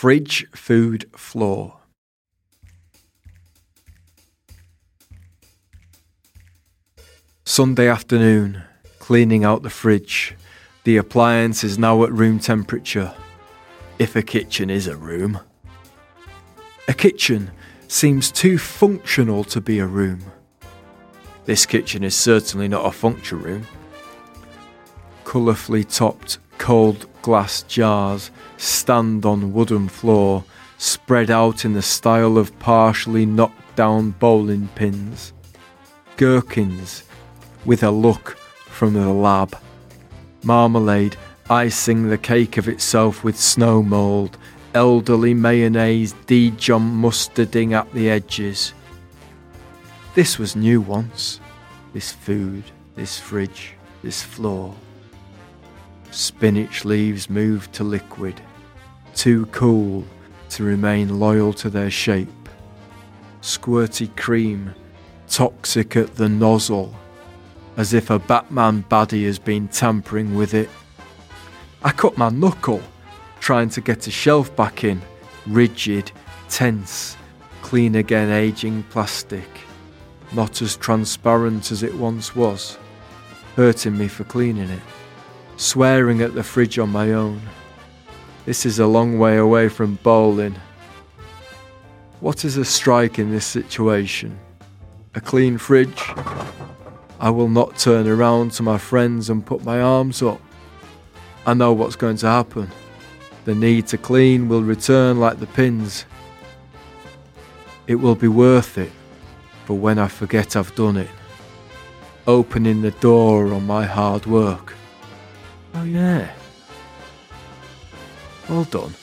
Fridge food floor. Sunday afternoon, cleaning out the fridge. The appliance is now at room temperature, if a kitchen is a room. A kitchen seems too functional to be a room. This kitchen is certainly not a function room. Colourfully topped cold glass jars stand on wooden floor, spread out in the style of partially knocked down bowling pins. Gherkins with a look from the lab. Marmalade icing the cake of itself with snow mould, elderly mayonnaise Dijon mustarding at the edges. This was new once. This food, this fridge, this floor. Spinach leaves moved to liquid, too cool to remain loyal to their shape. Squirty cream, toxic at the nozzle, as if a Batman baddie has been tampering with it. I cut my knuckle trying to get a shelf back in, rigid, tense, clean again aging plastic, not as transparent as it once was, hurting me for cleaning it, swearing at the fridge on my own. This is a long way away from bowling. What is a strike in this situation? A clean fridge? I will not turn around to my friends and put my arms up. I know what's going to happen. The need to clean will return like the pins. It will be worth it for when I forget I've done it. Opening the door on my hard work. Oh, yeah. Well done.